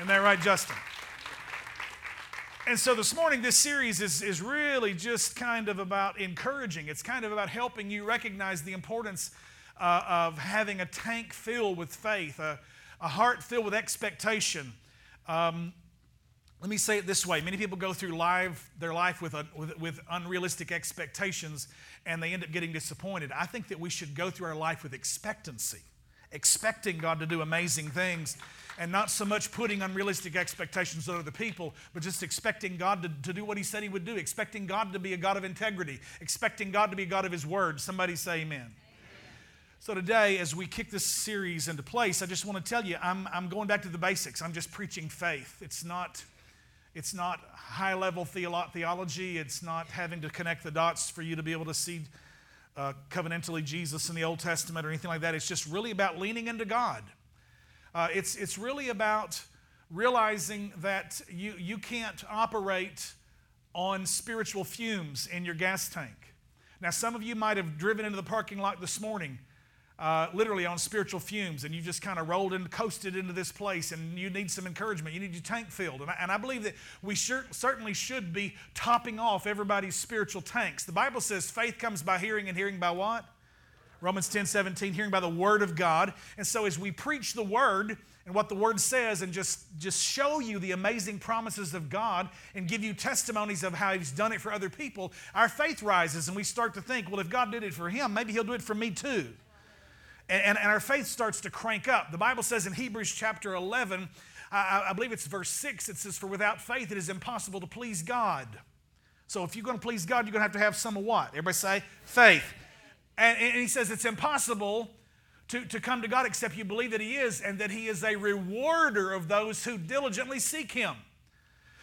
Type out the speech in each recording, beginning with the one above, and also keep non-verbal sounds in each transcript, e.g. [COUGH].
Isn't that right, Justin? And so this morning, this series is, is really just kind of about encouraging. It's kind of about helping you recognize the importance uh, of having a tank filled with faith, a, a heart filled with expectation. Um, let me say it this way many people go through life, their life with, with, with unrealistic expectations and they end up getting disappointed. I think that we should go through our life with expectancy, expecting God to do amazing things and not so much putting unrealistic expectations on other people, but just expecting God to, to do what He said He would do, expecting God to be a God of integrity, expecting God to be a God of His Word. Somebody say amen. amen. So, today, as we kick this series into place, I just want to tell you I'm, I'm going back to the basics. I'm just preaching faith. It's not, it's not high level theolo- theology, it's not having to connect the dots for you to be able to see uh, covenantally Jesus in the Old Testament or anything like that. It's just really about leaning into God. Uh, it's, it's really about realizing that you, you can't operate on spiritual fumes in your gas tank. Now, some of you might have driven into the parking lot this morning. Uh, literally on spiritual fumes, and you just kind of rolled and coasted into this place, and you need some encouragement. You need your tank filled. And I, and I believe that we sure, certainly should be topping off everybody's spiritual tanks. The Bible says faith comes by hearing, and hearing by what? Romans 10 17, hearing by the word of God. And so as we preach the word and what the word says and just, just show you the amazing promises of God and give you testimonies of how he's done it for other people, our faith rises and we start to think, well, if God did it for him, maybe he'll do it for me too. And, and, and our faith starts to crank up. The Bible says in Hebrews chapter 11, I, I believe it's verse 6, it says, For without faith it is impossible to please God. So if you're going to please God, you're going to have to have some of what? Everybody say faith. And, and he says it's impossible to, to come to God except you believe that He is and that He is a rewarder of those who diligently seek Him.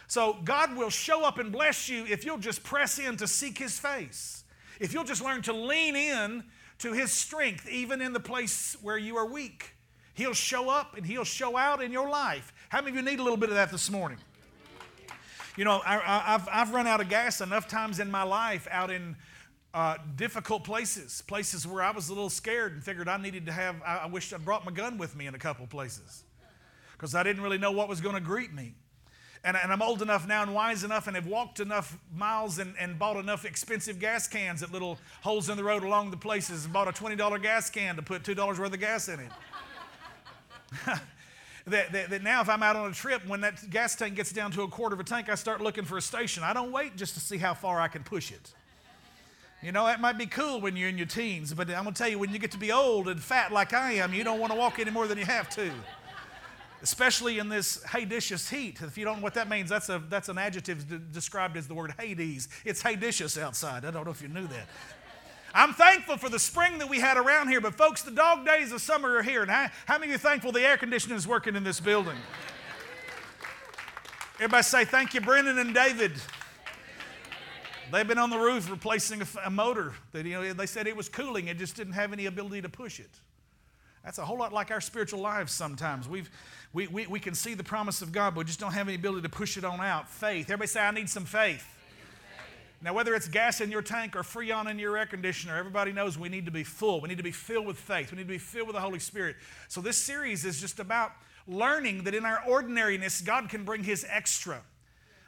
So God will show up and bless you if you'll just press in to seek His face. If you'll just learn to lean in to His strength, even in the place where you are weak. He'll show up and He'll show out in your life. How many of you need a little bit of that this morning? You know, I, have I've run out of gas enough times in my life out in uh, difficult places, places where I was a little scared and figured I needed to have, I, I wished I'd brought my gun with me in a couple places because I didn't really know what was going to greet me. And, and, I'm old enough now and wise enough and have walked enough miles and, and bought enough expensive gas cans at little holes in the road along the places and bought a $20 gas can to put $2 worth of gas in it. [LAUGHS] that, that, that, now if I'm out on a trip, when that gas tank gets down to a quarter of a tank, I start looking for a station. I don't wait just to see how far I can push it. You know, that might be cool when you're in your teens, but I'm going to tell you, when you get to be old and fat like I am, you don't want to walk any more than you have to. Especially in this hadicious heat. If you don't know what that means, that's, a, that's an adjective described as the word Hades. It's hadicious outside. I don't know if you knew that. I'm thankful for the spring that we had around here, but folks, the dog days of summer are here. And how, how many of you thankful the air conditioning is working in this building? Everybody say, Thank you, Brennan and David. They've been on the roof replacing a, a motor that you know they said it was cooling, it just didn't have any ability to push it. That's a whole lot like our spiritual lives sometimes. We've, we, we, we can see the promise of God, but we just don't have any ability to push it on out. Faith. Everybody say, I need some faith. Now, whether it's gas in your tank or Freon in your air conditioner, everybody knows we need to be full. We need to be filled with faith. We need to be filled with the Holy Spirit. So, this series is just about learning that in our ordinariness, God can bring His extra.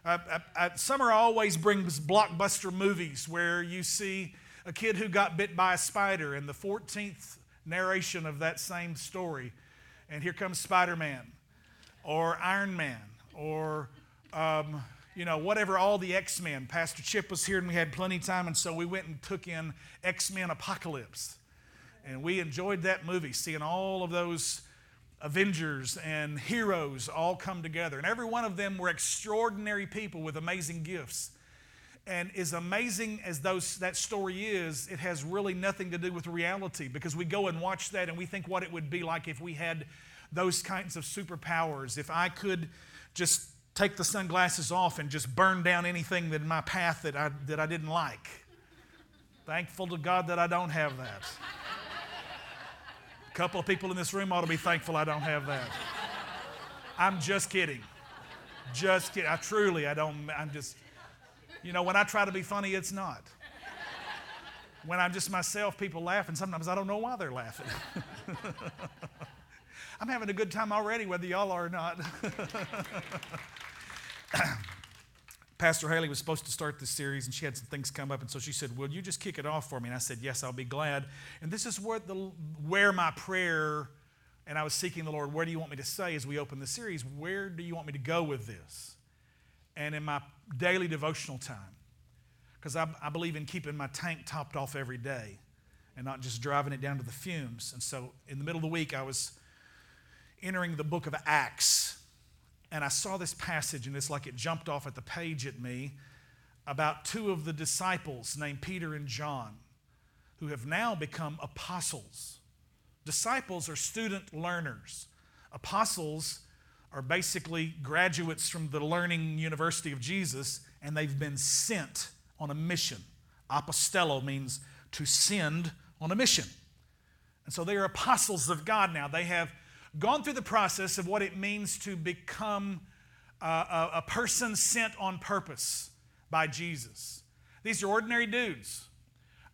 Uh, uh, summer always brings blockbuster movies where you see a kid who got bit by a spider and the 14th narration of that same story. And here comes Spider Man or Iron Man or, um, you know, whatever, all the X Men. Pastor Chip was here and we had plenty of time, and so we went and took in X Men Apocalypse. And we enjoyed that movie, seeing all of those Avengers and heroes all come together. And every one of them were extraordinary people with amazing gifts. And as amazing as those, that story is, it has really nothing to do with reality because we go and watch that and we think what it would be like if we had those kinds of superpowers. If I could just take the sunglasses off and just burn down anything in my path that I, that I didn't like. Thankful to God that I don't have that couple of people in this room ought to be thankful I don't have that. I'm just kidding. Just kidding. I truly, I don't, I'm just, you know, when I try to be funny, it's not. When I'm just myself, people laugh, and sometimes I don't know why they're laughing. [LAUGHS] I'm having a good time already, whether y'all are or not. [LAUGHS] Pastor Haley was supposed to start this series and she had some things come up, and so she said, Will you just kick it off for me? And I said, Yes, I'll be glad. And this is where, the, where my prayer, and I was seeking the Lord, where do you want me to say as we open the series? Where do you want me to go with this? And in my daily devotional time, because I, I believe in keeping my tank topped off every day and not just driving it down to the fumes. And so in the middle of the week, I was entering the book of Acts, and I saw this passage, and it's like it jumped off at the page at me about two of the disciples named Peter and John who have now become apostles. Disciples are student learners, apostles are basically graduates from the learning university of Jesus, and they've been sent on a mission. Apostello means to send on a mission. And so they are apostles of God now. They have gone through the process of what it means to become a, a person sent on purpose by Jesus. These are ordinary dudes.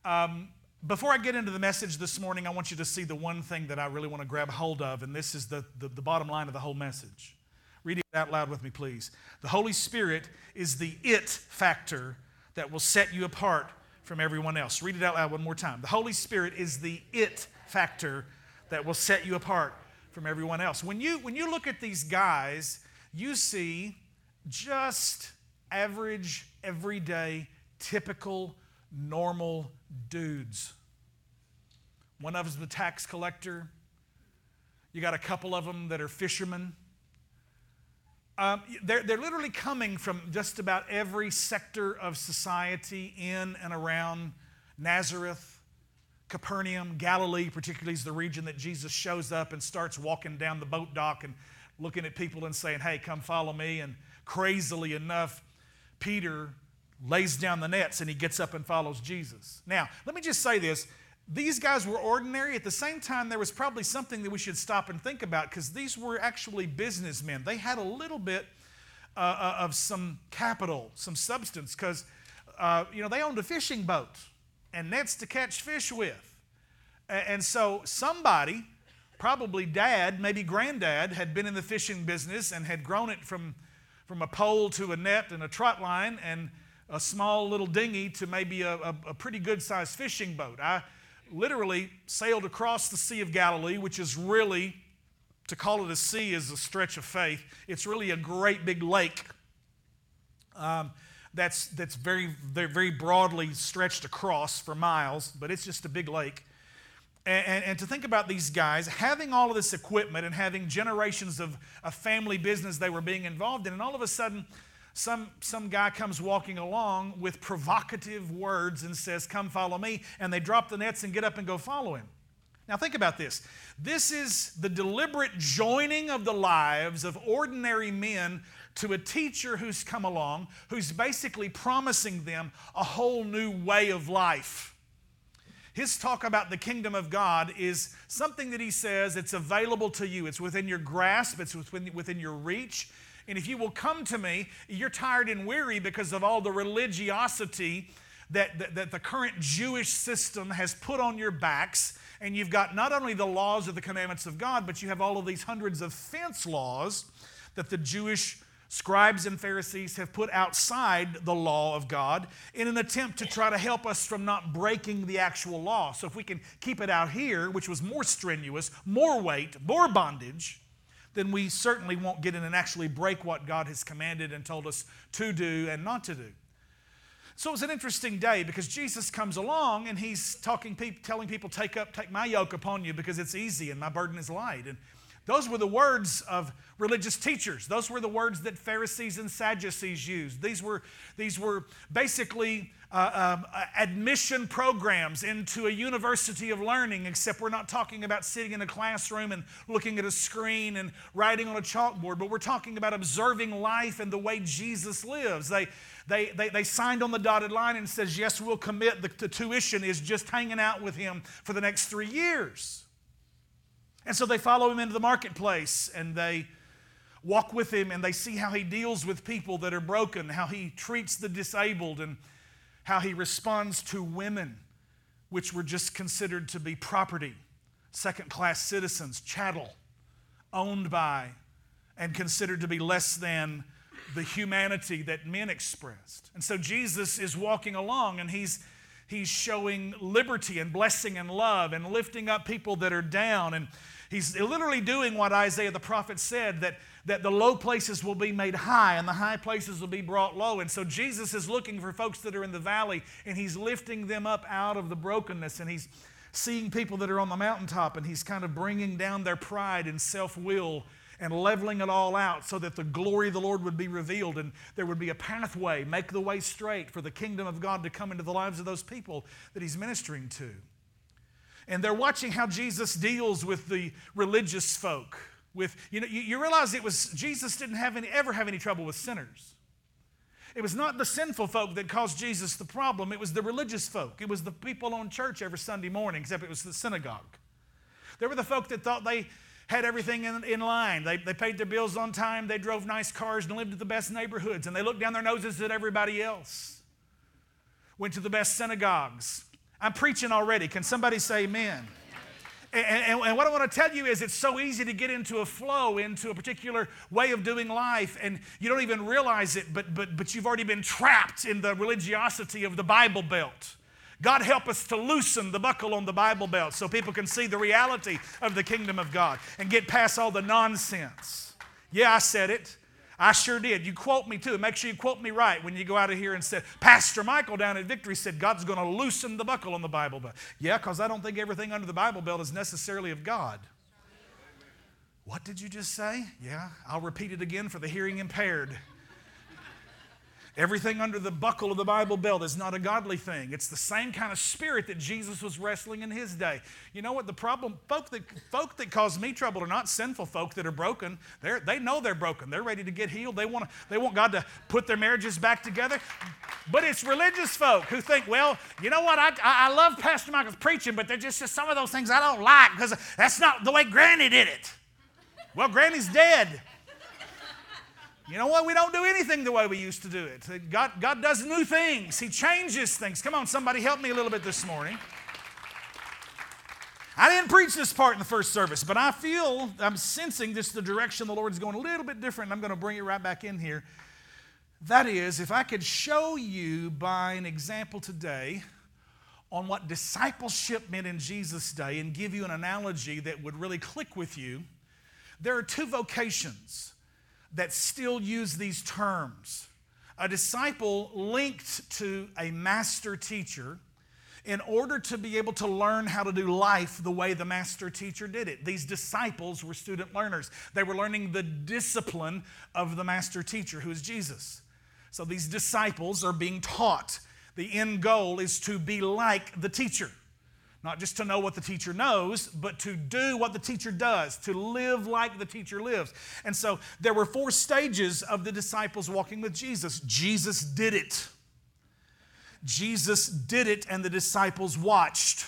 Um, before I get into the message this morning, I want you to see the one thing that I really want to grab hold of, and this is the, the, the bottom line of the whole message. Read it out loud with me, please. The Holy Spirit is the it factor that will set you apart from everyone else. Read it out loud one more time. The Holy Spirit is the it factor that will set you apart from everyone else. When you, when you look at these guys, you see just average, everyday, typical, normal dudes. One of them's a tax collector. You got a couple of them that are fishermen. Um, they're, they're literally coming from just about every sector of society in and around Nazareth, Capernaum, Galilee, particularly is the region that Jesus shows up and starts walking down the boat dock and looking at people and saying, Hey, come follow me. And crazily enough, Peter lays down the nets and he gets up and follows Jesus. Now, let me just say this these guys were ordinary. At the same time, there was probably something that we should stop and think about because these were actually businessmen. They had a little bit uh, uh of some capital, some substance, because uh, you know they owned a fishing boat and nets to catch fish with. And so somebody, probably dad, maybe granddad, had been in the fishing business and had grown it from, from a pole to a net and a trot line and a small little dinghy to maybe a, a, a pretty good sized fishing boat. I literally sailed across the Sea of Galilee, which is really, to call it a sea is a stretch of faith. It's really a great big lake um, that's, that's very, very broadly stretched across for miles, but it's just a big lake. And, and, and, to think about these guys having all of this equipment and having generations of a family business they were being involved in, and all of a sudden, some, some guy comes walking along with provocative words and says, Come follow me. And they drop the nets and get up and go follow him. Now, think about this. This is the deliberate joining of the lives of ordinary men to a teacher who's come along who's basically promising them a whole new way of life. His talk about the kingdom of God is something that he says it's available to you. It's within your grasp, it's within, within your reach. And if you will come to me, you're tired and weary because of all the religiosity that, that, that, the current Jewish system has put on your backs. And you've got not only the laws of the commandments of God, but you have all of these hundreds of fence laws that the Jewish scribes and Pharisees have put outside the law of God in an attempt to try to help us from not breaking the actual law. So if we can keep it out here, which was more strenuous, more weight, more bondage, then we certainly won't get in and actually break what God has commanded and told us to do and not to do. So it was an interesting day because Jesus comes along and he's talking, telling people, "Take up, take my yoke upon you, because it's easy and my burden is light." And those were the words of religious teachers. Those were the words that Pharisees and Sadducees used. These were, these were basically uh, um, uh, admission programs into a university of learning, except we're not talking about sitting in a classroom and looking at a screen and writing on a chalkboard, but we're talking about observing life and the way Jesus lives. They, they, they, they signed on the dotted line and says, yes, we'll commit. The, the tuition is just hanging out with him for the next three years. And so they follow him into the marketplace and they walk with him and they see how he deals with people that are broken, how he treats the disabled, and how he responds to women, which were just considered to be property, second class citizens, chattel, owned by, and considered to be less than the humanity that men expressed. And so Jesus is walking along and he's he's showing liberty and blessing and love and lifting up people that are down and he's literally doing what Isaiah the prophet said that that the low places will be made high and the high places will be brought low. And so Jesus is looking for folks that are in the valley and he's lifting them up out of the brokenness and he's seeing people that are on the mountaintop and he's kind of bringing down their pride and self will and leveling it all out so that the glory of the Lord would be revealed and there would be a pathway, make the way straight for the kingdom of God to come into the lives of those people that he's ministering to. And they're watching how Jesus deals with the religious folk. With, you know, you, you realize it was, Jesus didn't have any, ever have any trouble with sinners. It was not the sinful folk that caused Jesus the problem, it was the religious folk. It was the people on church every Sunday morning, except it was the synagogue. There were the folk that thought they had everything in, in line. They, they paid their bills on time, they drove nice cars and lived in the best neighborhoods, and they looked down their noses at everybody else. Went to the best synagogues. I'm preaching already. Can somebody say amen? And, and, and, what I want to tell you is it's so easy to get into a flow, into a particular way of doing life, and you don't even realize it, but, but, but you've already been trapped in the religiosity of the Bible Belt. God help us to loosen the buckle on the Bible belt so people can see the reality of the kingdom of God and get past all the nonsense. Yeah, I said it. I sure did. You quote me too. Make sure you quote me right when you go out of here and say, Pastor Michael down at Victory said God's going to loosen the buckle on the Bible belt. Yeah, because I don't think everything under the Bible belt is necessarily of God. What did you just say? Yeah, I'll repeat it again for the hearing impaired. Everything under the buckle of the Bible belt is not a godly thing. It's the same kind of spirit that Jesus was wrestling in his day. You know what the problem? Folk that, folk that cause me trouble are not sinful folk that are broken. They're, they know they're broken. They're ready to get healed. They want, they want God to put their marriages back together. But it's religious folk who think, well, you know what? I, I, I love Pastor Michael's preaching, but there's just, just some of those things I don't like because that's not the way Granny did it. Well, Granny's dead. You know what? We don't do anything the way we used to do it. God, God does new things, He changes things. Come on, somebody help me a little bit this morning. I didn't preach this part in the first service, but I feel, I'm sensing this the direction the Lord is going a little bit different. I'm going to bring it right back in here. That is, if I could show you by an example today on what discipleship meant in Jesus' day and give you an analogy that would really click with you, there are two vocations that still use these terms. A disciple linked to a master teacher in order to be able to learn how to do life the way the master teacher did it. These disciples were student learners. They were learning the discipline of the master teacher, who is Jesus. So these disciples are being taught. The end goal is to be like the teacher. Not just to know what the teacher knows, but to do what the teacher does, to live like the teacher lives. And so there were four stages of the disciples walking with Jesus. Jesus did it. Jesus did it, and the disciples watched.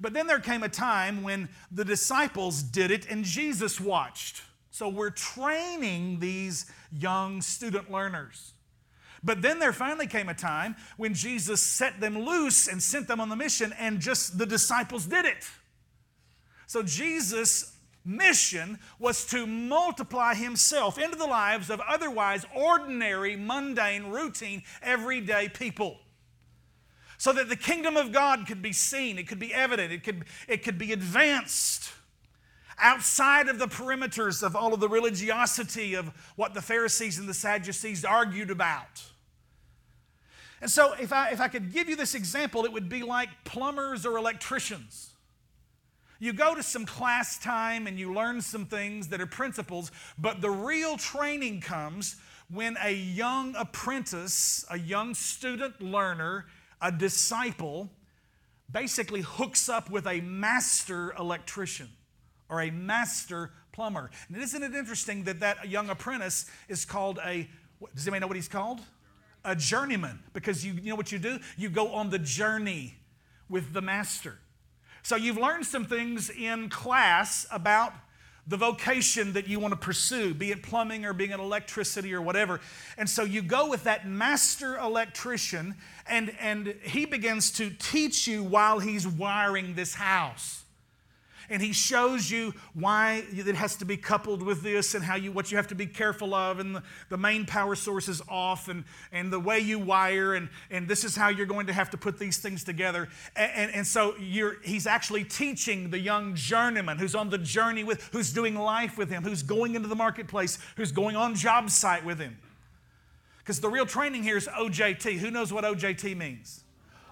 But then there came a time when the disciples did it and Jesus watched. So we're training these young student learners. But then there finally came a time when Jesus set them loose and sent them on the mission, and just the disciples did it. So Jesus' mission was to multiply himself into the lives of otherwise ordinary, mundane, routine, everyday people. So that the kingdom of God could be seen, it could be evident, it could, it could be advanced outside of the perimeters of all of the religiosity of what the Pharisees and the Sadducees argued about. And so, if I, if I could give you this example, it would be like plumbers or electricians. You go to some class time and you learn some things that are principles, but the real training comes when a young apprentice, a young student learner, a disciple, basically hooks up with a master electrician or a master plumber. And isn't it interesting that that young apprentice is called a, does anybody know what he's called? A journeyman because you, you know what you do? You go on the journey with the master. So you've learned some things in class about the vocation that you want to pursue, be it plumbing or being an electricity or whatever. And so you go with that master electrician, and, and he begins to teach you while he's wiring this house. And he shows you why it has to be coupled with this and how you what you have to be careful of and the, the main power source is off and, and the way you wire and, and this is how you're going to have to put these things together. And, and, and so you're, he's actually teaching the young journeyman who's on the journey with who's doing life with him who's going into the marketplace who's going on job site with him. Because the real training here is ojt who knows what ojt means?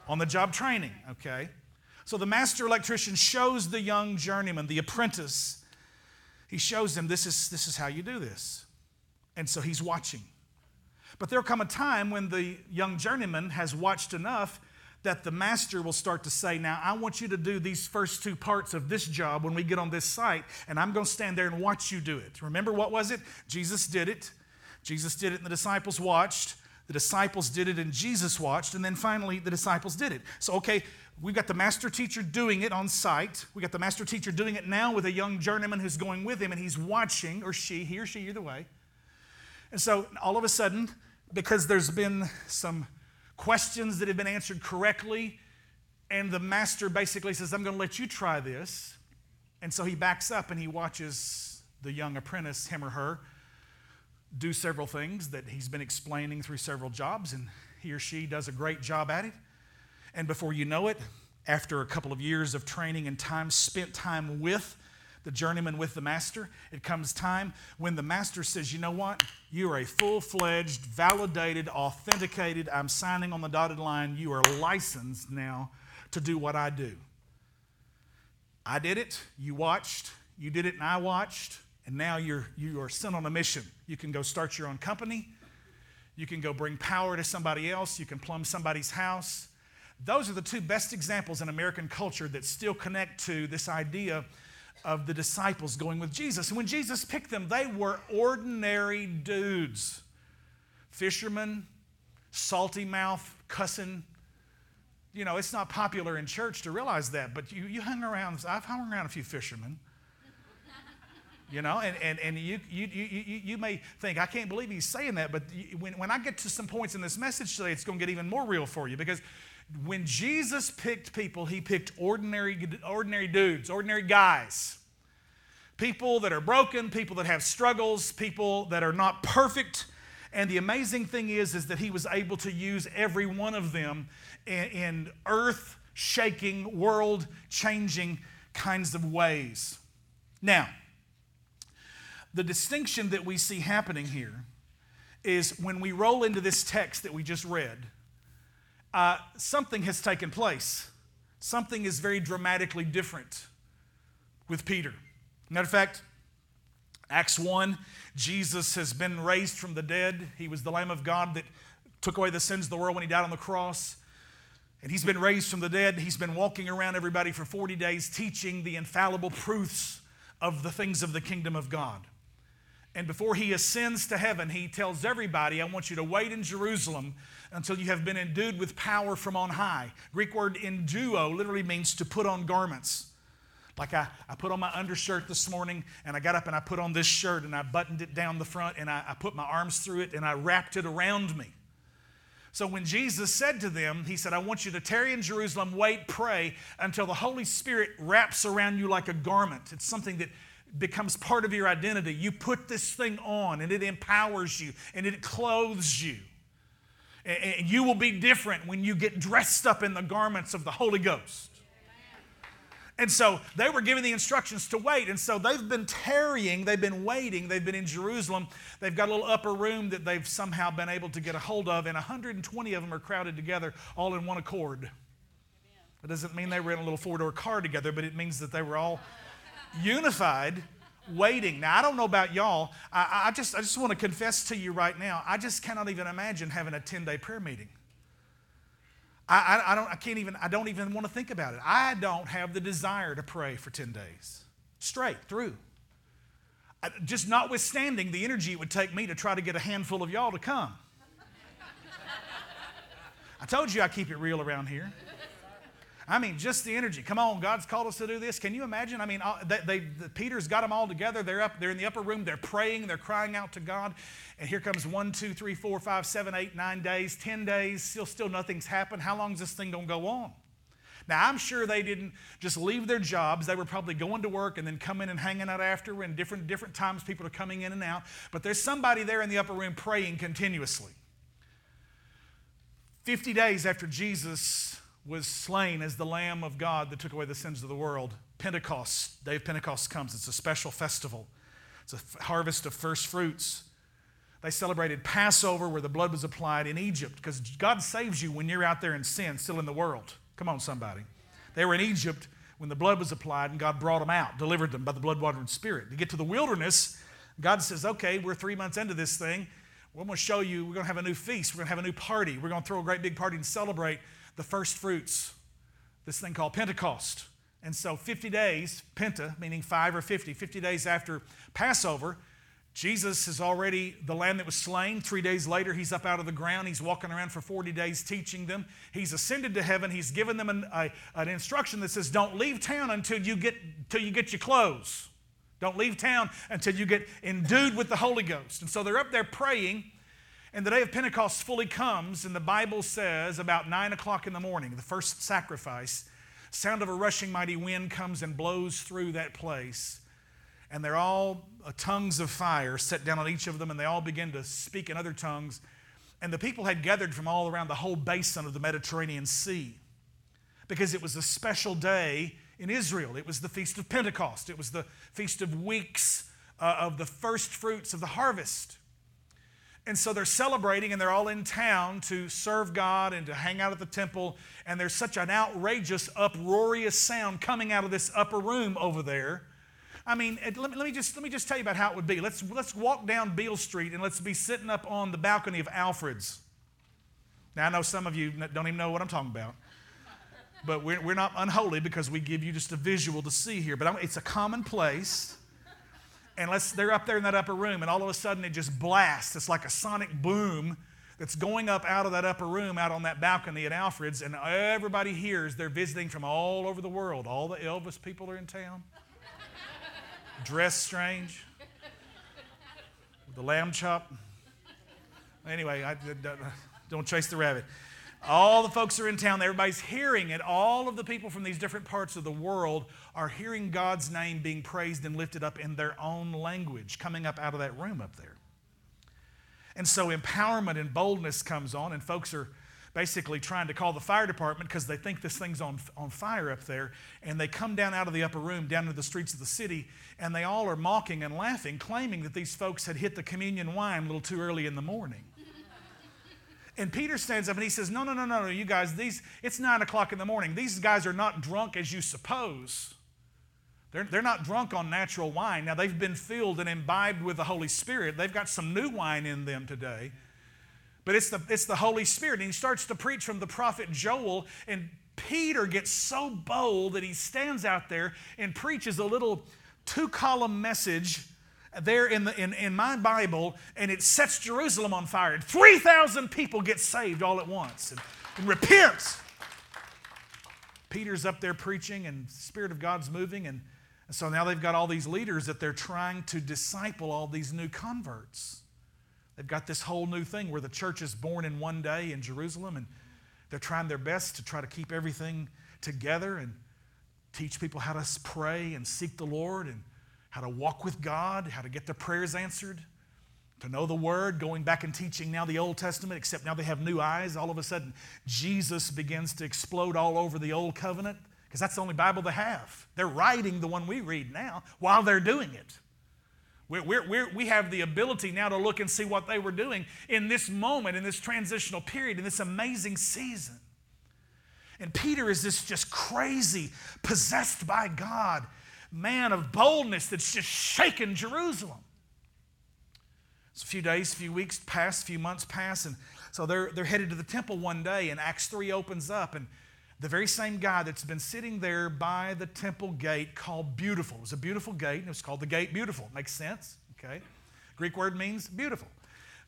On the job training okay so the master electrician shows the young journeyman, the apprentice, he shows him this is, this is how you do this. And so he's watching. But there'll come a time when the young journeyman has watched enough that the master will start to say, Now, I want you to do these first two parts of this job when we get on this site, and I'm going to stand there and watch you do it. Remember what was it? Jesus did it. Jesus did it, and the disciples watched. The disciples did it, and Jesus watched. And then finally, the disciples did it. So, okay, We've got the master teacher doing it on site. We got the master teacher doing it now with a young journeyman who's going with him and he's watching, or she, he or she, either way. And so all of a sudden, because there's been some questions that have been answered correctly, and the master basically says, I'm going to let you try this. And so he backs up and he watches the young apprentice, him or her, do several things that he's been explaining through several jobs, and he or she does a great job at it. And before you know it, after a couple of years of training and time spent time with the journeyman with the master, it comes time when the master says, You know what? You are a full fledged, validated, authenticated, I'm signing on the dotted line. You are licensed now to do what I do. I did it, you watched, you did it, and I watched, and now you're, you are sent on a mission. You can go start your own company, you can go bring power to somebody else, you can plumb somebody's house. Those are the two best examples in American culture that still connect to this idea of the disciples going with Jesus. And when Jesus picked them, they were ordinary dudes fishermen, salty mouth, cussing. You know, it's not popular in church to realize that, but you, you hung around, I've hung around a few fishermen. You know, and, and, and you, you, you, you may think, I can't believe he's saying that, but when, when I get to some points in this message today, it's going to get even more real for you because when Jesus picked people, he picked ordinary, ordinary dudes, ordinary guys. People that are broken, people that have struggles, people that are not perfect. And the amazing thing is, is that he was able to use every one of them in, in earth shaking, world changing kinds of ways. Now, the distinction that we see happening here is when we roll into this text that we just read uh, something has taken place. Something is very dramatically different with Peter. Matter of fact, Acts 1, Jesus has been raised from the dead. He was the Lamb of God that took away the sins of the world when he died on the cross. And he's been raised from the dead. He's been walking around everybody for 40 days teaching the infallible proofs of the things of the kingdom of God. And before he ascends to heaven, he tells everybody, I want you to wait in Jerusalem until you have been endued with power from on high. Greek word enduo literally means to put on garments. Like I, I put on my undershirt this morning and I got up and I put on this shirt and I buttoned it down the front and I, I put my arms through it and I wrapped it around me. So when Jesus said to them, He said, I want you to tarry in Jerusalem, wait, pray until the Holy Spirit wraps around you like a garment. It's something that becomes part of your identity. You put this thing on and it empowers you and it clothes you. And you will be different when you get dressed up in the garments of the Holy Ghost. And so they were given the instructions to wait. And so they've been tarrying, they've been waiting, they've been in Jerusalem. They've got a little upper room that they've somehow been able to get a hold of, and 120 of them are crowded together, all in one accord. It doesn't mean they were in a little four door car together, but it means that they were all unified waiting. Now, I don't know about y'all. I, I, just, I just want to confess to you right now. I just cannot even imagine having a 10 day prayer meeting. I, I, I, don't, I can't even, I don't even want to think about it. I don't have the desire to pray for 10 days straight through. I, just notwithstanding the energy it would take me to try to get a handful of y'all to come. I told you I keep it real around here. I mean, just the energy. Come on, God's called us to do this. Can you imagine? I mean, uh, they, they, the, Peter's got them all together. They're up. They're in the upper room. They're praying. They're crying out to God. And here comes one, two, three, four, five, seven, eight, nine days, ten days. Still, still nothing's happened. How long is this thing gonna go on? Now, I'm sure they didn't just leave their jobs. They were probably going to work and then coming and hanging out after, and different, different times people are coming in and out. But there's somebody there in the upper room praying continuously. 50 days after Jesus was slain as the Lamb of God that took away the sins of the world, Pentecost, day of Pentecost comes. It's a special festival, it's a harvest of first fruits. They celebrated Passover where the blood was applied in Egypt because God saves you when you're out there in sin, still in the world. Come on, somebody. They were in Egypt when the blood was applied and God brought them out, delivered them by the blood, water, and spirit. To get to the wilderness, God says, okay, we're three months into this thing. We're going to show you, we're going to have a new feast. We're going to have a new party. We're going to throw a great big party and celebrate the first fruits, this thing called Pentecost. And so 50 days, Penta, meaning five or 50, 50 days after Passover, Jesus is already the lamb that was slain. Three days later, he's up out of the ground. He's walking around for 40 days teaching them. He's ascended to heaven. He's given them an, a, an instruction that says, Don't leave town until you, get, until you get your clothes. Don't leave town until you get endued with the Holy Ghost. And so they're up there praying, and the day of Pentecost fully comes, and the Bible says about 9 o'clock in the morning, the first sacrifice, sound of a rushing mighty wind comes and blows through that place and they're all uh, tongues of fire set down on each of them, and they all begin to speak in other tongues. And the people had gathered from all around the whole basin of the Mediterranean Sea because it was a special day in Israel. It was the Feast of Pentecost, it was the Feast of Weeks uh, of the first fruits of the harvest. And so they're celebrating and they're all in town to serve God and to hang out at the temple. And there's such an outrageous, uproarious sound coming out of this upper room over there I mean, let me, let me, just, let me just tell you about how it would be. Let's, let's walk down Beale Street and let's be sitting up on the balcony of Alfred's. Now, I know some of you don't even know what I'm talking about, but we're, we're not unholy because we give you just a visual to see here. But I'm, it's a common place. And let's, they're up there in that upper room, and all of a sudden it just blasts. It's like a sonic boom that's going up out of that upper room out on that balcony at Alfred's, and everybody hears they're visiting from all over the world. All the Elvis people are in town dressed strange, with the lamb chop. Anyway, I, don't chase the rabbit. All the folks are in town, everybody's hearing it. All of the people from these different parts of the world are hearing God's name being praised and lifted up in their own language, coming up out of that room up there. And so empowerment and boldness comes on, and folks are basically trying to call the fire department because they think this thing's on, on fire up there. And they come down out of the upper room, down to the streets of the city, and they all are mocking and laughing, claiming that these folks had hit the communion wine a little too early in the morning. And Peter stands up and he says, No, no, no, no, no, you guys, these, it's nine o'clock in the morning. These guys are not drunk as you suppose. They're, they're not drunk on natural wine. Now, they've been filled and imbibed with the Holy Spirit. They've got some new wine in them today. But it's the, it's the Holy Spirit. And he starts to preach from the prophet Joel. And Peter gets so bold that he stands out there and preaches a little two column message there in, the, in, in my Bible, and it sets Jerusalem on fire. 3,000 people get saved all at once and, and repent. Peter's up there preaching, and the Spirit of God's moving. And, so now they've got all these leaders that they're trying to disciple all these new converts. They've got this whole new thing where the church is born in one day in Jerusalem, and they're trying their best to try to keep everything together and teach people how to pray and seek the Lord and how to walk with God, how to get their prayers answered, to know the Word, going back and teaching now the Old Testament, except now they have new eyes. All of a sudden, Jesus begins to explode all over the Old Covenant because that's the only Bible they have. They're writing the one we read now while they're doing it. We're, we're, we're, we have the ability now to look and see what they were doing in this moment, in this transitional period, in this amazing season. And Peter is this just crazy, possessed by God man of boldness that's just shaken Jerusalem. It's a few days, a few weeks pass, a few months pass, and so they're, they're headed to the temple one day, and Acts 3 opens up, and the very same guy that's been sitting there by the temple gate called Beautiful. It was a beautiful gate, and it was called the Gate Beautiful. Makes sense, okay? Greek word means beautiful.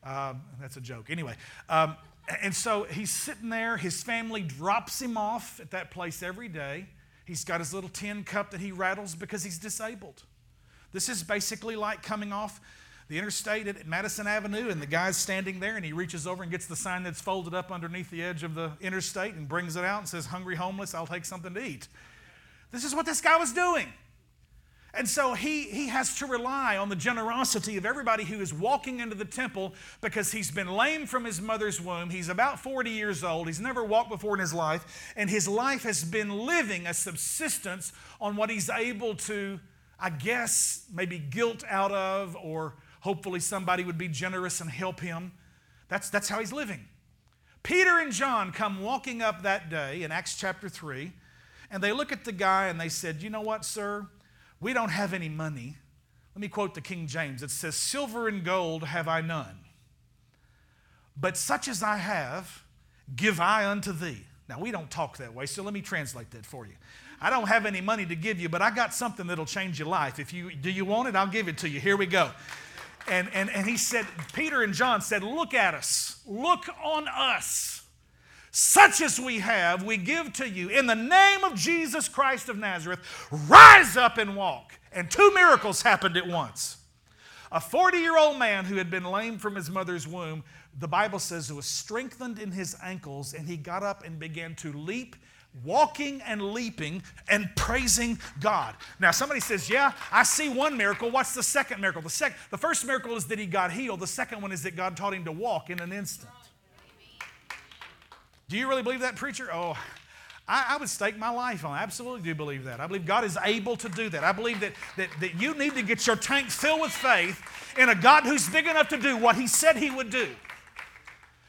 Um, that's a joke. Anyway, um, and so he's sitting there. His family drops him off at that place every day. He's got his little tin cup that he rattles because he's disabled. This is basically like coming off the interstate at Madison Avenue, and the guy's standing there, and he reaches over and gets the sign that's folded up underneath the edge of the interstate and brings it out and says, Hungry homeless, I'll take something to eat. This is what this guy was doing. And so he, he has to rely on the generosity of everybody who is walking into the temple because he's been lame from his mother's womb. He's about 40 years old. He's never walked before in his life. And his life has been living a subsistence on what he's able to, I guess, maybe guilt out of, or hopefully somebody would be generous and help him. That's, that's how he's living. Peter and John come walking up that day in Acts chapter 3, and they look at the guy and they said, You know what, sir? We don't have any money. Let me quote the King James. It says, Silver and gold have I none, but such as I have, give I unto thee. Now, we don't talk that way, so let me translate that for you. I don't have any money to give you, but I got something that'll change your life. If you do you want it, I'll give it to you. Here we go. And, and, and he said, Peter and John said, Look at us, look on us. Such as we have, we give to you. In the name of Jesus Christ of Nazareth, rise up and walk. And two miracles happened at once. A 40 year old man who had been lame from his mother's womb, the Bible says, was strengthened in his ankles, and he got up and began to leap walking and leaping and praising God. Now, somebody says, Yeah, I see one miracle. What's the second miracle? The, sec- the first miracle is that he got healed, the second one is that God taught him to walk in an instant. Do you really believe that, preacher? Oh, I, I, would stake my life on. I absolutely do believe that. I believe God is able to do that. I believe that, that, that you need to get your tank filled with faith in a God who's big enough to do what He said He would do.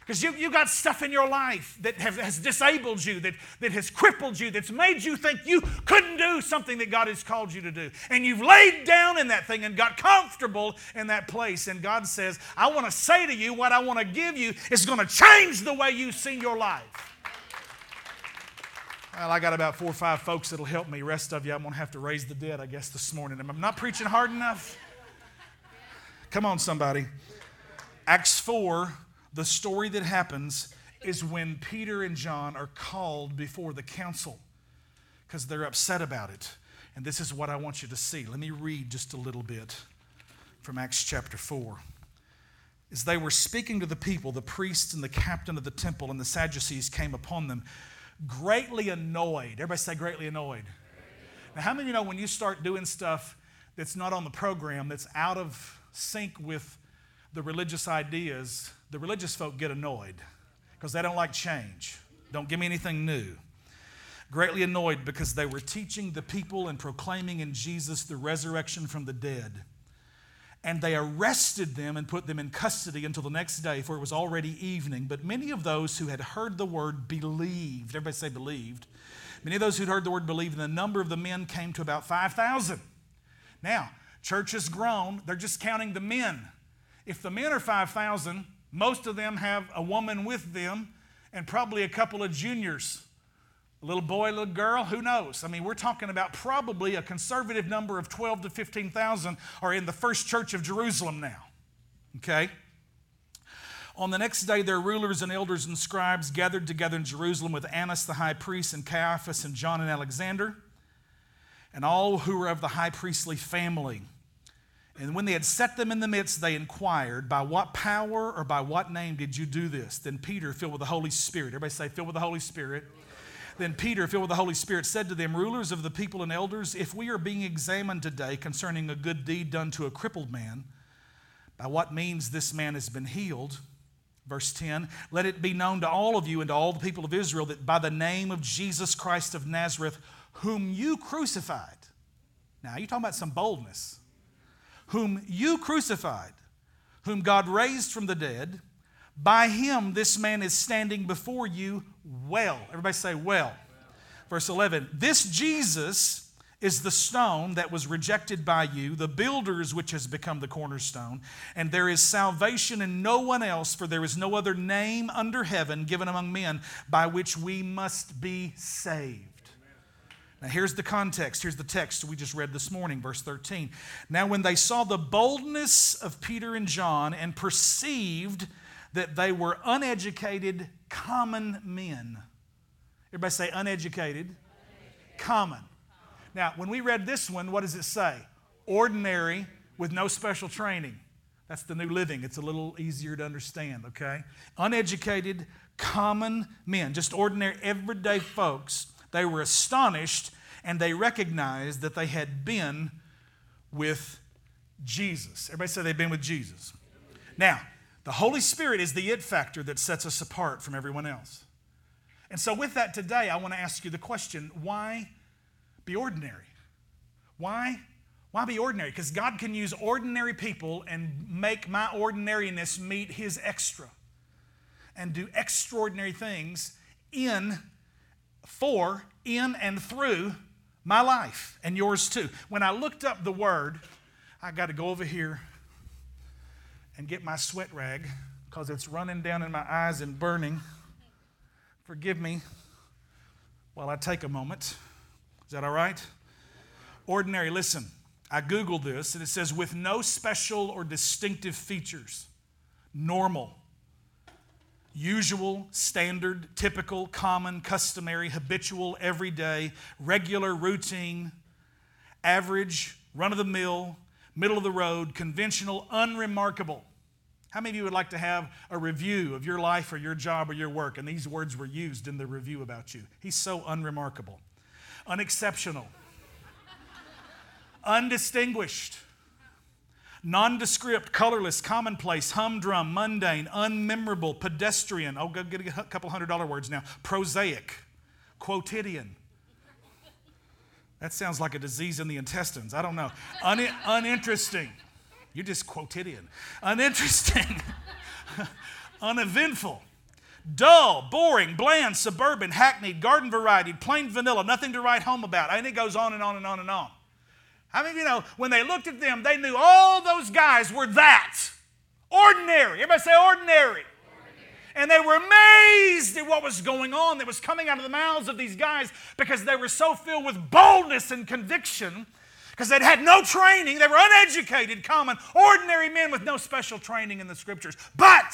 Because you, you got stuff in your life that have, has disabled you, that, that has crippled you, that's made you think you couldn't do something that God has called you to do. And you've laid down in that thing and got comfortable in that place. And God says, I want to say to you, what I want to give you is going to change the way you see your life. Well, I got about four or five folks that'll help me. Rest of you, I'm going to have to raise the dead, I guess, this morning. I'm not preaching hard enough. Come on, somebody. Acts 4 the story that happens is when Peter and John are called before the council because they're upset about it. And this is what I want you to see. Let me read just a little bit from Acts chapter 4. As they were speaking to the people, the priests and the captain of the temple and the Sadducees came upon them, greatly annoyed. Everybody say, greatly annoyed. Now, how many of you know when you start doing stuff that's not on the program, that's out of sync with the religious ideas, the religious folk get annoyed because they don't like change. Don't give me anything new. Greatly annoyed because they were teaching the people and proclaiming in Jesus the resurrection from the dead. And they arrested them and put them in custody until the next day, for it was already evening. But many of those who had heard the word believed. Everybody say believed. Many of those who'd heard the word believed, and the number of the men came to about 5,000. Now, church has grown. They're just counting the men. If the men are 5,000, most of them have a woman with them and probably a couple of juniors. A little boy, little girl, who knows? I mean, we're talking about probably a conservative number of 12 to 15,000 are in the first church of Jerusalem now. Okay? On the next day, their rulers and elders and scribes gathered together in Jerusalem with Annas the high priest and Caiaphas and John and Alexander and all who were of the high priestly family. And when they had set them in the midst, they inquired, By what power or by what name did you do this? Then Peter, filled with the Holy Spirit, everybody say, filled with the Holy Spirit. Then Peter, filled with the Holy Spirit, said to them, Rulers of the people and elders, if we are being examined today concerning a good deed done to a crippled man, by what means this man has been healed, verse 10, let it be known to all of you and to all the people of Israel that by the name of Jesus Christ of Nazareth, whom you crucified. Now, you're talking about some boldness whom you crucified, whom God raised from the dead. By him, this man is standing before you well. Everybody say, well. Verse 11 This Jesus is the stone that was rejected by you, the builders which has become the cornerstone. And there is salvation in no one else, for there is no other name under heaven given among men by which we must be saved. Now, here's the context. Here's the text we just read this morning, verse 13. Now, when they saw the boldness of Peter and John and perceived that they were uneducated, common men. Everybody say uneducated, uneducated. common. Now, when we read this one, what does it say? Ordinary with no special training. That's the new living. It's a little easier to understand, okay? Uneducated, common men, just ordinary, everyday folks, they were astonished and they recognized that they had been with Jesus. Everybody say they've been with Jesus. Now, the Holy Spirit is the it factor that sets us apart from everyone else. And so, with that today, I want to ask you the question why be ordinary? Why? Why be ordinary? Because God can use ordinary people and make my ordinariness meet His extra and do extraordinary things in, for, in, and through my life and yours too. When I looked up the word, I got to go over here and get my sweat rag because it's running down in my eyes and burning. Forgive me while I take a moment. Is that all right? Ordinary, listen. I Googled this and it says, with no special or distinctive features, normal, usual, standard, typical, common, customary, habitual, everyday, regular, routine, average, run of the mill, middle of the road, conventional, unremarkable. How many of you would like to have a review of your life or your job or your work? And these words were used in the review about you. He's so unremarkable, unexceptional, [LAUGHS] undistinguished, nondescript, colorless, commonplace, humdrum, mundane, unmemorable, pedestrian. Oh, go get a couple hundred dollar words now. Prosaic, quotidian. That sounds like a disease in the intestines. I don't know. Un- uninteresting. You're just quotidian. Uninteresting. [LAUGHS] Uneventful. Dull, boring, bland, suburban, hackneyed, garden variety, plain vanilla, nothing to write home about. And it goes on and on and on and on. I mean, you know, when they looked at them, they knew all those guys were that. Ordinary. Everybody say ordinary. ordinary. And they were amazed at what was going on that was coming out of the mouths of these guys because they were so filled with boldness and conviction because they'd had no training. They were uneducated, common, ordinary men with no special training in the scriptures. But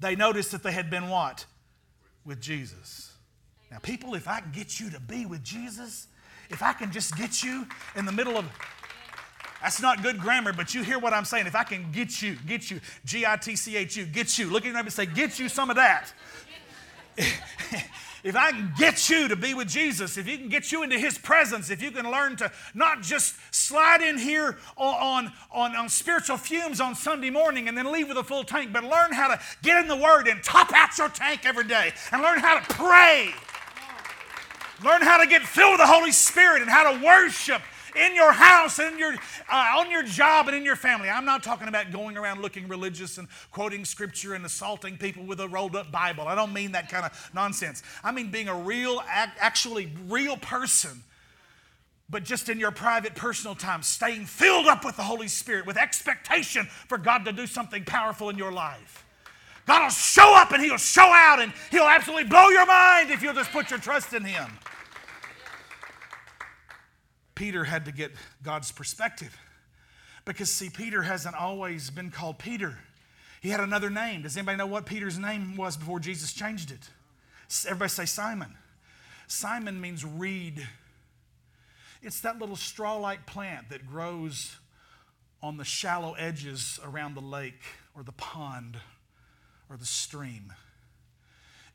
they noticed that they had been what? With Jesus. Now, people, if I can get you to be with Jesus, if I can just get you in the middle of that's not good grammar, but you hear what I'm saying. If I can get you, get you, G I T C H U, get you, look at your neighbor and say, get you some of that. [LAUGHS] if I can get you to be with Jesus, if you can get you into His presence, if you can learn to not just slide in here on, on, on, spiritual fumes on Sunday morning and then leave with a full tank, but learn how to get in the Word and top out your tank every day and learn how to pray Learn how to get filled with the Holy Spirit and how to worship in your house and your, uh, on your job and in your family. I'm not talking about going around looking religious and quoting scripture and assaulting people with a rolled up Bible. I don't mean that kind of nonsense. I mean being a real, actually real person, but just in your private personal time, staying filled up with the Holy Spirit with expectation for God to do something powerful in your life. God will show up and He'll show out and He'll absolutely blow your mind if you'll just put your trust in Him. Peter had to get God's perspective. Because, see, Peter hasn't always been called Peter. He had another name. Does anybody know what Peter's name was before Jesus changed it? Everybody say Simon. Simon means reed. It's that little straw like plant that grows on the shallow edges around the lake or the pond or the stream.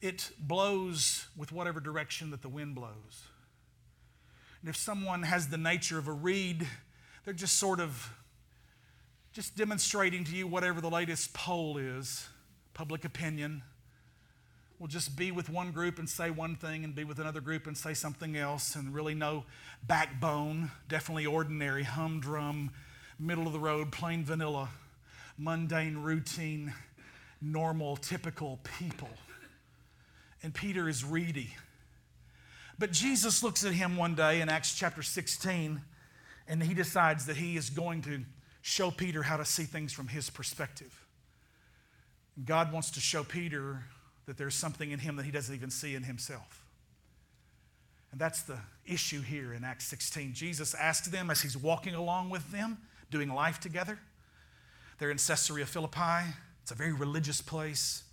It blows with whatever direction that the wind blows. And if someone has the nature of a reed, they're just sort of just demonstrating to you whatever the latest poll is, public opinion. Will just be with one group and say one thing and be with another group and say something else and really no backbone, definitely ordinary, humdrum, middle of the road, plain vanilla, mundane, routine, normal, typical people. And Peter is reedy. But Jesus looks at him one day in Acts chapter 16, and he decides that he is going to show Peter how to see things from his perspective. God wants to show Peter that there's something in him that he doesn't even see in himself. And that's the issue here in Acts 16. Jesus asked them as he's walking along with them, doing life together. They're in Caesarea Philippi. It's a very religious place.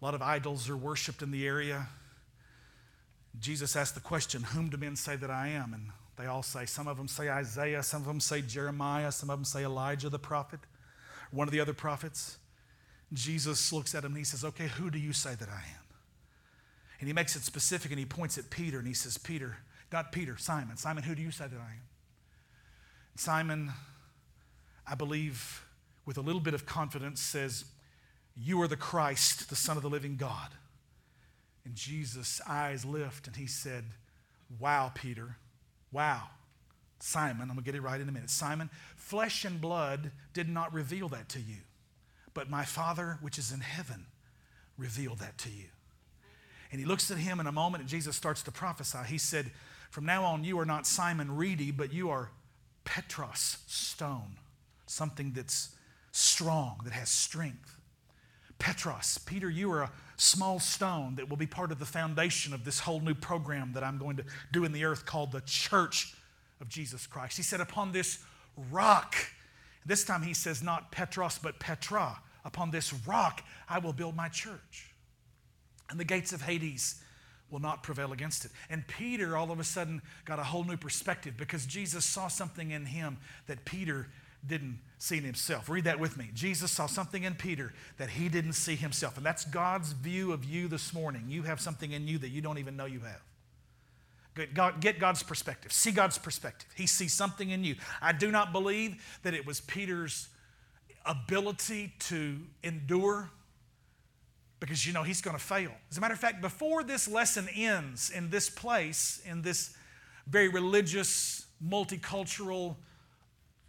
A lot of idols are worshiped in the area. Jesus asked the question, Whom do men say that I am? And they all say, some of them say Isaiah, some of them say Jeremiah, some of them say Elijah the prophet. one of the other prophets? Jesus looks at him and he says, Okay, who do you say that I am? And he makes it specific and he points at Peter and he says, Peter, not Peter, Simon. Simon, who do you say that I am? Simon, I believe, with a little bit of confidence, says, You are the Christ, the Son of the living God. And Jesus' eyes lift and he said, Wow, Peter. Wow. Simon, I'm going to get it right in a minute. Simon, flesh and blood did not reveal that to you, but my Father, which is in heaven, revealed that to you. And he looks at him in a moment, and Jesus starts to prophesy. He said, From now on, you are not Simon Reedy, but you are Petros, stone, something that's strong, that has strength. Petros, Peter, you are a small stone that will be part of the foundation of this whole new program that I'm going to do in the earth called the Church of Jesus Christ. He said, Upon this rock, this time he says not Petros, but Petra. Upon this rock I will build my church. And the gates of Hades will not prevail against it. And Peter all of a sudden got a whole new perspective because Jesus saw something in him that Peter didn't see in himself. Read that with me. Jesus saw something in Peter that he didn't see himself. And that's God's view of you this morning. You have something in you that you don't even know you have. Get, God, get God's perspective. See God's perspective. He sees something in you. I do not believe that it was Peter's ability to endure because you know he's going to fail. As a matter of fact, before this lesson ends in this place, in this very religious, multicultural,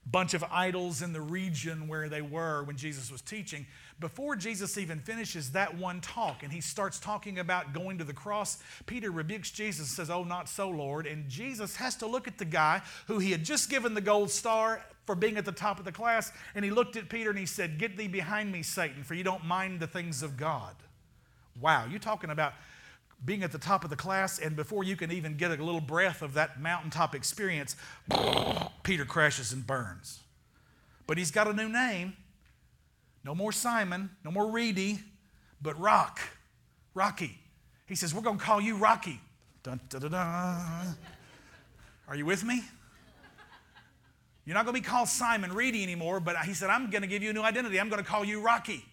bunch of idols in the region where they were when Jesus was teaching. Before Jesus even finishes that one talk and he starts talking about going to the cross, Peter rebukes Jesus and says, Oh, not so, Lord. And Jesus has to look at the guy who he had just given the gold star for being at the top of the class. And he looked at Peter and he said, Get thee behind me, Satan, for you don't mind the things of God. Wow, you're talking about being at the top of the class, and before you can even get a little breath of that mountaintop experience, [LAUGHS] Peter crashes and burns. But he's got a new name. No more Simon, no more Reedy, but Rock, Rocky. He says, We're going to call you Rocky. Dun, dun, dun, dun. Are you with me? You're not going to be called Simon Reedy anymore, but he said, I'm going to give you a new identity. I'm going to call you Rocky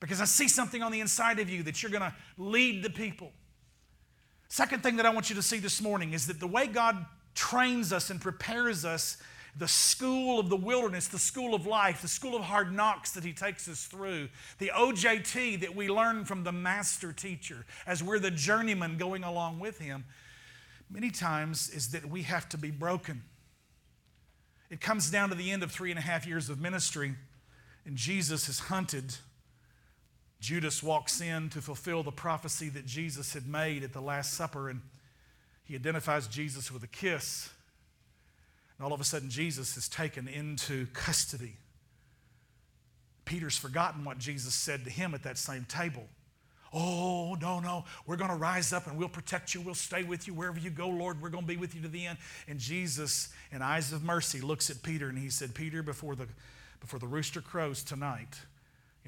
because I see something on the inside of you that you're going to lead the people. Second thing that I want you to see this morning is that the way God trains us and prepares us, the school of the wilderness, the school of life, the school of hard knocks that He takes us through, the OJT that we learn from the master teacher as we're the journeyman going along with Him, many times is that we have to be broken. It comes down to the end of three and a half years of ministry, and Jesus is hunted Judas walks in to fulfill the prophecy that Jesus had made at the Last Supper, and he identifies Jesus with a kiss. And all of a sudden, Jesus is taken into custody. Peter's forgotten what Jesus said to him at that same table. Oh, no, no. We're going to rise up and we'll protect you. We'll stay with you wherever you go, Lord. We're going to be with you to the end. And Jesus, in eyes of mercy, looks at Peter and he said, Peter, before the, before the rooster crows tonight,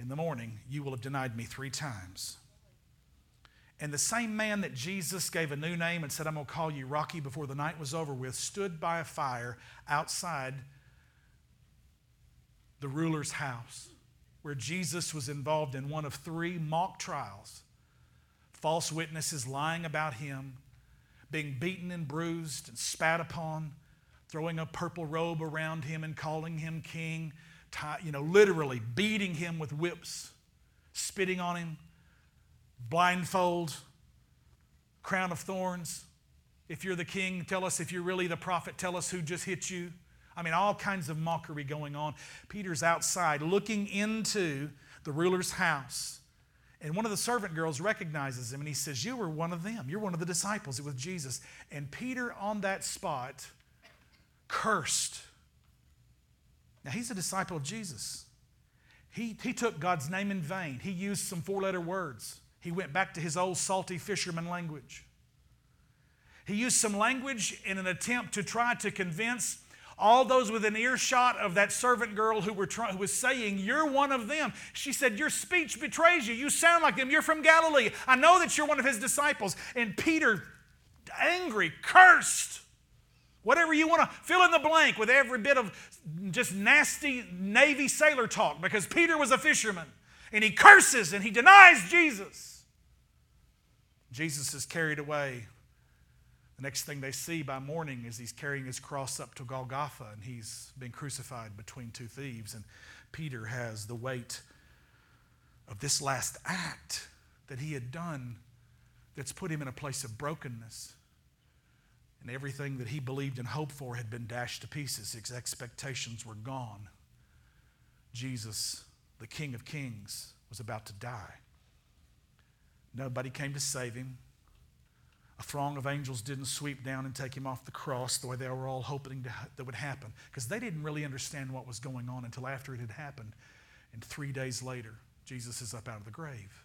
in the morning, you will have denied me three times. And the same man that Jesus gave a new name and said, I'm going to call you Rocky before the night was over with, stood by a fire outside the ruler's house where Jesus was involved in one of three mock trials. False witnesses lying about him, being beaten and bruised and spat upon, throwing a purple robe around him and calling him king you know, literally beating him with whips, spitting on him, blindfold, crown of thorns. If you're the king, tell us. If you're really the prophet, tell us who just hit you. I mean, all kinds of mockery going on. Peter's outside looking into the ruler's house. And one of the servant girls recognizes him and he says, You were one of them. You're one of the disciples with Jesus. And Peter, on that spot, cursed now, he's a disciple of Jesus. He, he took God's name in vain. He used some four letter words. He went back to his old salty fisherman language. He used some language in an attempt to try to convince all those within earshot of that servant girl who, were try, who was saying, You're one of them. She said, Your speech betrays you. You sound like them. You're from Galilee. I know that you're one of his disciples. And Peter, angry, cursed Whatever you want to fill in the blank with every bit of just nasty Navy sailor talk because Peter was a fisherman and he curses and he denies Jesus. Jesus is carried away. The next thing they see by morning is he's carrying his cross up to Golgotha and he's been crucified between two thieves. And Peter has the weight of this last act that he had done that's put him in a place of brokenness. And everything that he believed and hoped for had been dashed to pieces. His expectations were gone. Jesus, the King of Kings, was about to die. Nobody came to save him. A throng of angels didn't sweep down and take him off the cross the way they were all hoping to, that would happen because they didn't really understand what was going on until after it had happened. And three days later, Jesus is up out of the grave.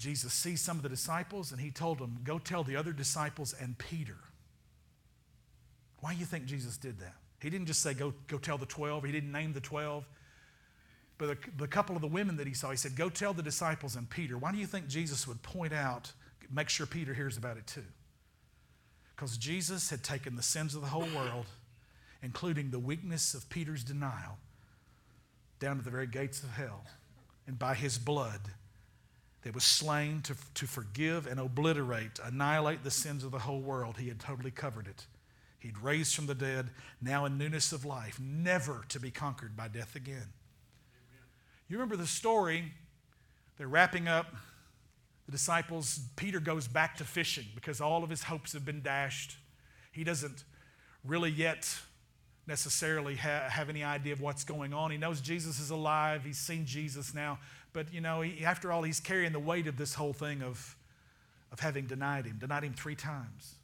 Jesus sees some of the disciples and he told them, Go tell the other disciples and Peter. Why do you think Jesus did that? He didn't just say, Go, go tell the 12, he didn't name the 12. But the, the couple of the women that he saw, he said, Go tell the disciples and Peter. Why do you think Jesus would point out, make sure Peter hears about it too? Because Jesus had taken the sins of the whole world, including the weakness of Peter's denial, down to the very gates of hell. And by his blood, that was slain to, to forgive and obliterate, annihilate the sins of the whole world. He had totally covered it. He'd raised from the dead, now in newness of life, never to be conquered by death again. Amen. You remember the story? They're wrapping up. The disciples, Peter goes back to fishing because all of his hopes have been dashed. He doesn't really yet necessarily ha- have any idea of what's going on. He knows Jesus is alive, he's seen Jesus now. But, you know, he, after all, he's carrying the weight of this whole thing of, of having denied him, denied him three times.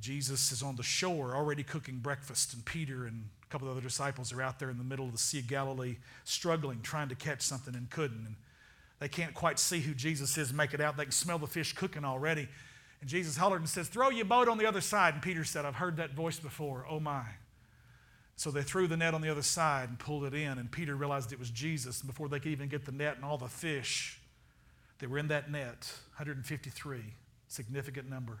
Jesus is on the shore already cooking breakfast, and Peter and a couple of other disciples are out there in the middle of the Sea of Galilee struggling, trying to catch something and couldn't. And they can't quite see who Jesus is, make it out. They can smell the fish cooking already. And Jesus hollered and says, Throw your boat on the other side. And Peter said, I've heard that voice before. Oh my. So they threw the net on the other side and pulled it in, and Peter realized it was Jesus. And before they could even get the net and all the fish that were in that net 153, significant number.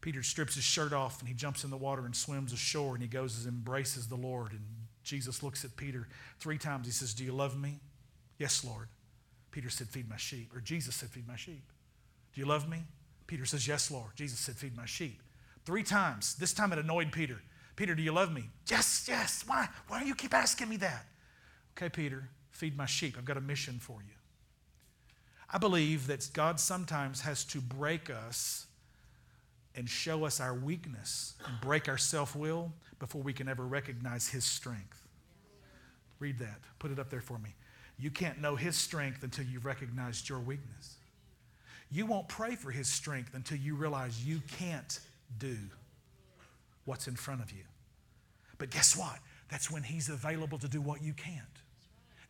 Peter strips his shirt off and he jumps in the water and swims ashore and he goes and embraces the Lord. And Jesus looks at Peter three times. He says, Do you love me? Yes, Lord. Peter said, Feed my sheep. Or Jesus said, Feed my sheep. Do you love me? Peter says, Yes, Lord. Jesus said, Feed my sheep. Three times. This time it annoyed Peter. Peter, do you love me? Yes, yes. Why? Why do you keep asking me that? Okay, Peter, feed my sheep. I've got a mission for you. I believe that God sometimes has to break us and show us our weakness and break our self will before we can ever recognize His strength. Read that. Put it up there for me. You can't know His strength until you've recognized your weakness. You won't pray for His strength until you realize you can't do what's in front of you. But guess what? That's when He's available to do what you can't.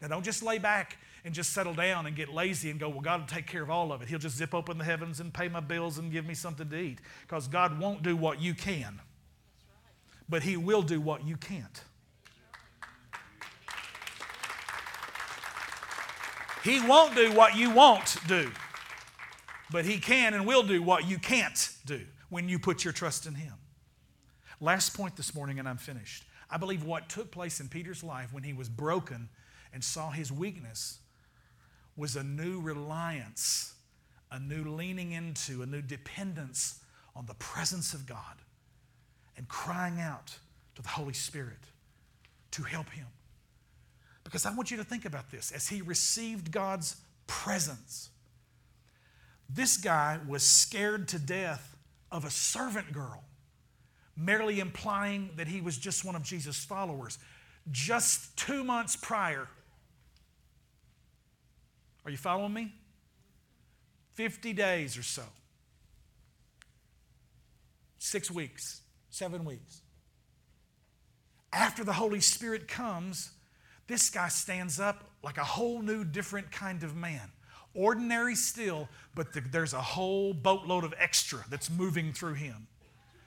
Now, don't just lay back and just settle down and get lazy and go, well, God will take care of all of it. He'll just zip open the heavens and pay my bills and give me something to eat. Because God won't do what you can, but He will do what you can't. He won't do what you won't do, but He can and will do what you can't do when you put your trust in Him. Last point this morning, and I'm finished. I believe what took place in Peter's life when he was broken and saw his weakness was a new reliance, a new leaning into, a new dependence on the presence of God and crying out to the Holy Spirit to help him. Because I want you to think about this as he received God's presence. This guy was scared to death of a servant girl merely implying that he was just one of Jesus' followers. Just two months prior, are you following me? 50 days or so, six weeks, seven weeks. After the Holy Spirit comes, this guy stands up like a whole new, different kind of man. Ordinary still, but the, there's a whole boatload of extra that's moving through him.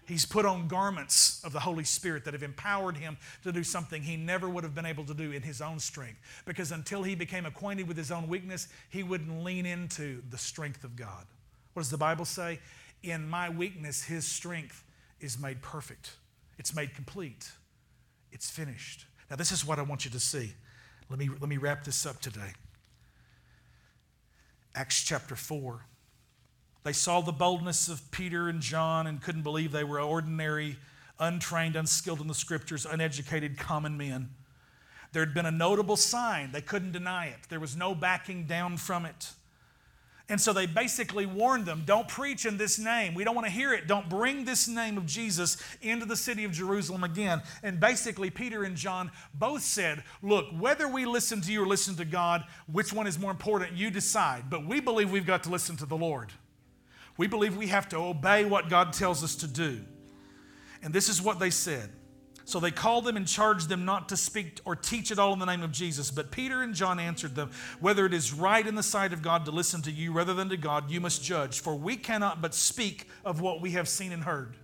He's put on garments of the Holy Spirit that have empowered him to do something he never would have been able to do in his own strength. Because until he became acquainted with his own weakness, he wouldn't lean into the strength of God. What does the Bible say? In my weakness, his strength is made perfect, it's made complete, it's finished. Now, this is what I want you to see. Let me, let me wrap this up today. Acts chapter 4. They saw the boldness of Peter and John and couldn't believe they were ordinary, untrained, unskilled in the scriptures, uneducated common men. There had been a notable sign. They couldn't deny it. There was no backing down from it. And so they basically warned them don't preach in this name. We don't want to hear it. Don't bring this name of Jesus into the city of Jerusalem again. And basically, Peter and John both said, Look, whether we listen to you or listen to God, which one is more important, you decide. But we believe we've got to listen to the Lord. We believe we have to obey what God tells us to do. And this is what they said. So they called them and charged them not to speak or teach at all in the name of Jesus. But Peter and John answered them, Whether it is right in the sight of God to listen to you rather than to God, you must judge, for we cannot but speak of what we have seen and heard.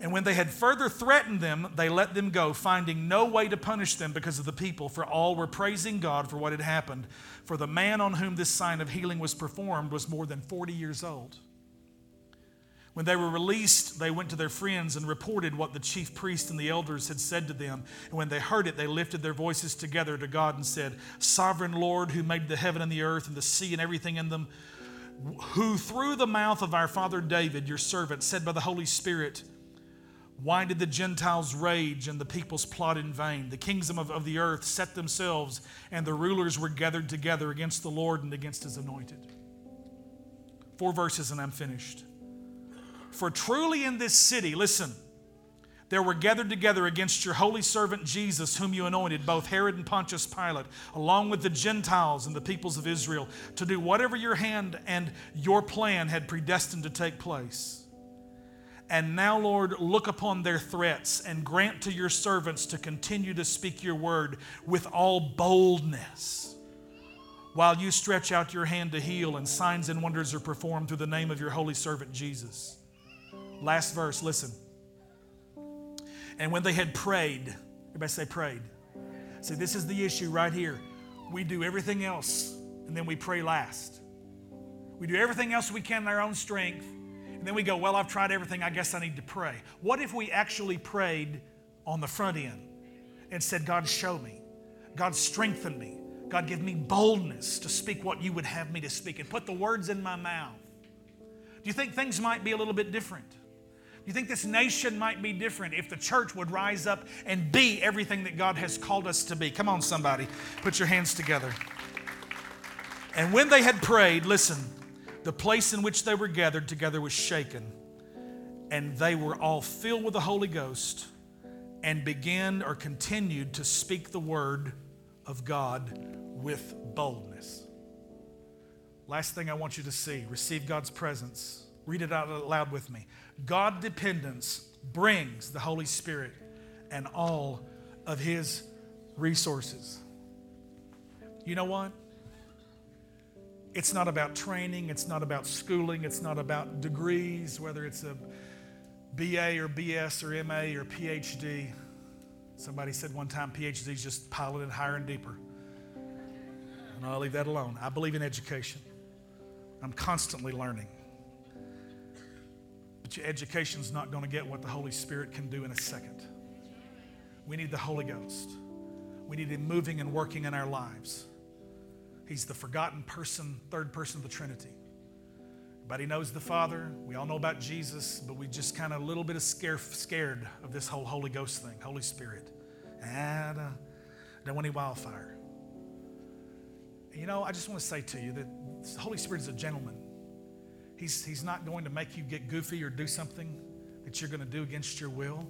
And when they had further threatened them, they let them go, finding no way to punish them because of the people, for all were praising God for what had happened. For the man on whom this sign of healing was performed was more than 40 years old. When they were released, they went to their friends and reported what the chief priest and the elders had said to them. And when they heard it, they lifted their voices together to God and said, Sovereign Lord, who made the heaven and the earth and the sea and everything in them, who through the mouth of our father David, your servant, said by the Holy Spirit, why did the Gentiles rage and the peoples plot in vain? The kingdom of, of the earth set themselves, and the rulers were gathered together against the Lord and against his anointed. Four verses, and I'm finished. For truly in this city, listen, there were gathered together against your holy servant Jesus, whom you anointed, both Herod and Pontius Pilate, along with the Gentiles and the peoples of Israel, to do whatever your hand and your plan had predestined to take place. And now, Lord, look upon their threats and grant to your servants to continue to speak your word with all boldness while you stretch out your hand to heal and signs and wonders are performed through the name of your holy servant Jesus. Last verse, listen. And when they had prayed, everybody say prayed. See, this is the issue right here. We do everything else and then we pray last. We do everything else we can in our own strength, and then we go, Well, I've tried everything, I guess I need to pray. What if we actually prayed on the front end and said, God, show me, God, strengthen me, God, give me boldness to speak what you would have me to speak, and put the words in my mouth? Do you think things might be a little bit different? Do you think this nation might be different if the church would rise up and be everything that God has called us to be? Come on, somebody, put your hands together. And when they had prayed, listen, the place in which they were gathered together was shaken, and they were all filled with the Holy Ghost and began or continued to speak the word of God with boldness. Last thing I want you to see receive God's presence. Read it out loud with me. God dependence brings the Holy Spirit and all of His resources. You know what? It's not about training, it's not about schooling, it's not about degrees, whether it's a BA or BS or MA or PhD. Somebody said one time PhD is just it higher and deeper. And I'll leave that alone. I believe in education. I'm constantly learning. But your education's not going to get what the Holy Spirit can do in a second. We need the Holy Ghost. We need Him moving and working in our lives. He's the forgotten person, third person of the Trinity. Everybody knows the Father. We all know about Jesus, but we just kind of a little bit of scare, scared of this whole Holy Ghost thing, Holy Spirit. And uh, don't want any wildfire. You know, I just want to say to you that the Holy Spirit is a gentleman. He's, he's not going to make you get goofy or do something that you're going to do against your will.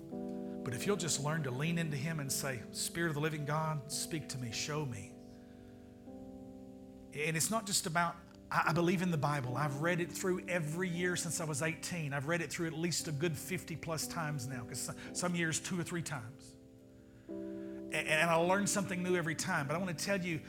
But if you'll just learn to lean into Him and say, Spirit of the living God, speak to me, show me. And it's not just about, I believe in the Bible. I've read it through every year since I was 18. I've read it through at least a good 50 plus times now, because some years, two or three times. And I learn something new every time. But I want to tell you,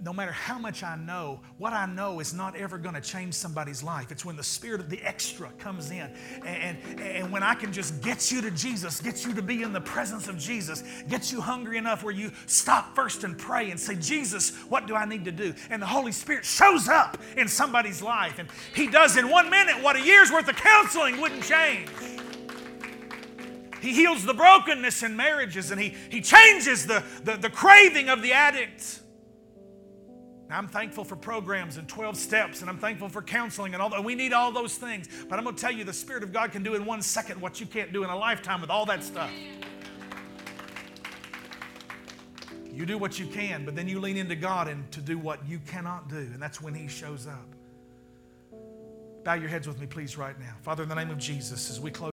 no matter how much I know, what I know is not ever going to change somebody's life. It's when the spirit of the extra comes in. And, and, and, when I can just get you to Jesus, get you to be in the presence of Jesus, get you hungry enough where you stop first and pray and say, Jesus, what do I need to do? And the Holy Spirit shows up in somebody's life. And He does in one minute what a year's worth of counseling wouldn't change. He heals the brokenness in marriages and He, he changes the, the, the craving of the addict. I'm thankful for programs and 12 steps, and I'm thankful for counseling and all. We need all those things. But I'm going to tell you, the Spirit of God can do in one second what you can't do in a lifetime with all that stuff. You do what you can, but then you lean into God and to do what you cannot do, and that's when He shows up. Bow your heads with me, please, right now. Father, in the name of Jesus, as we close.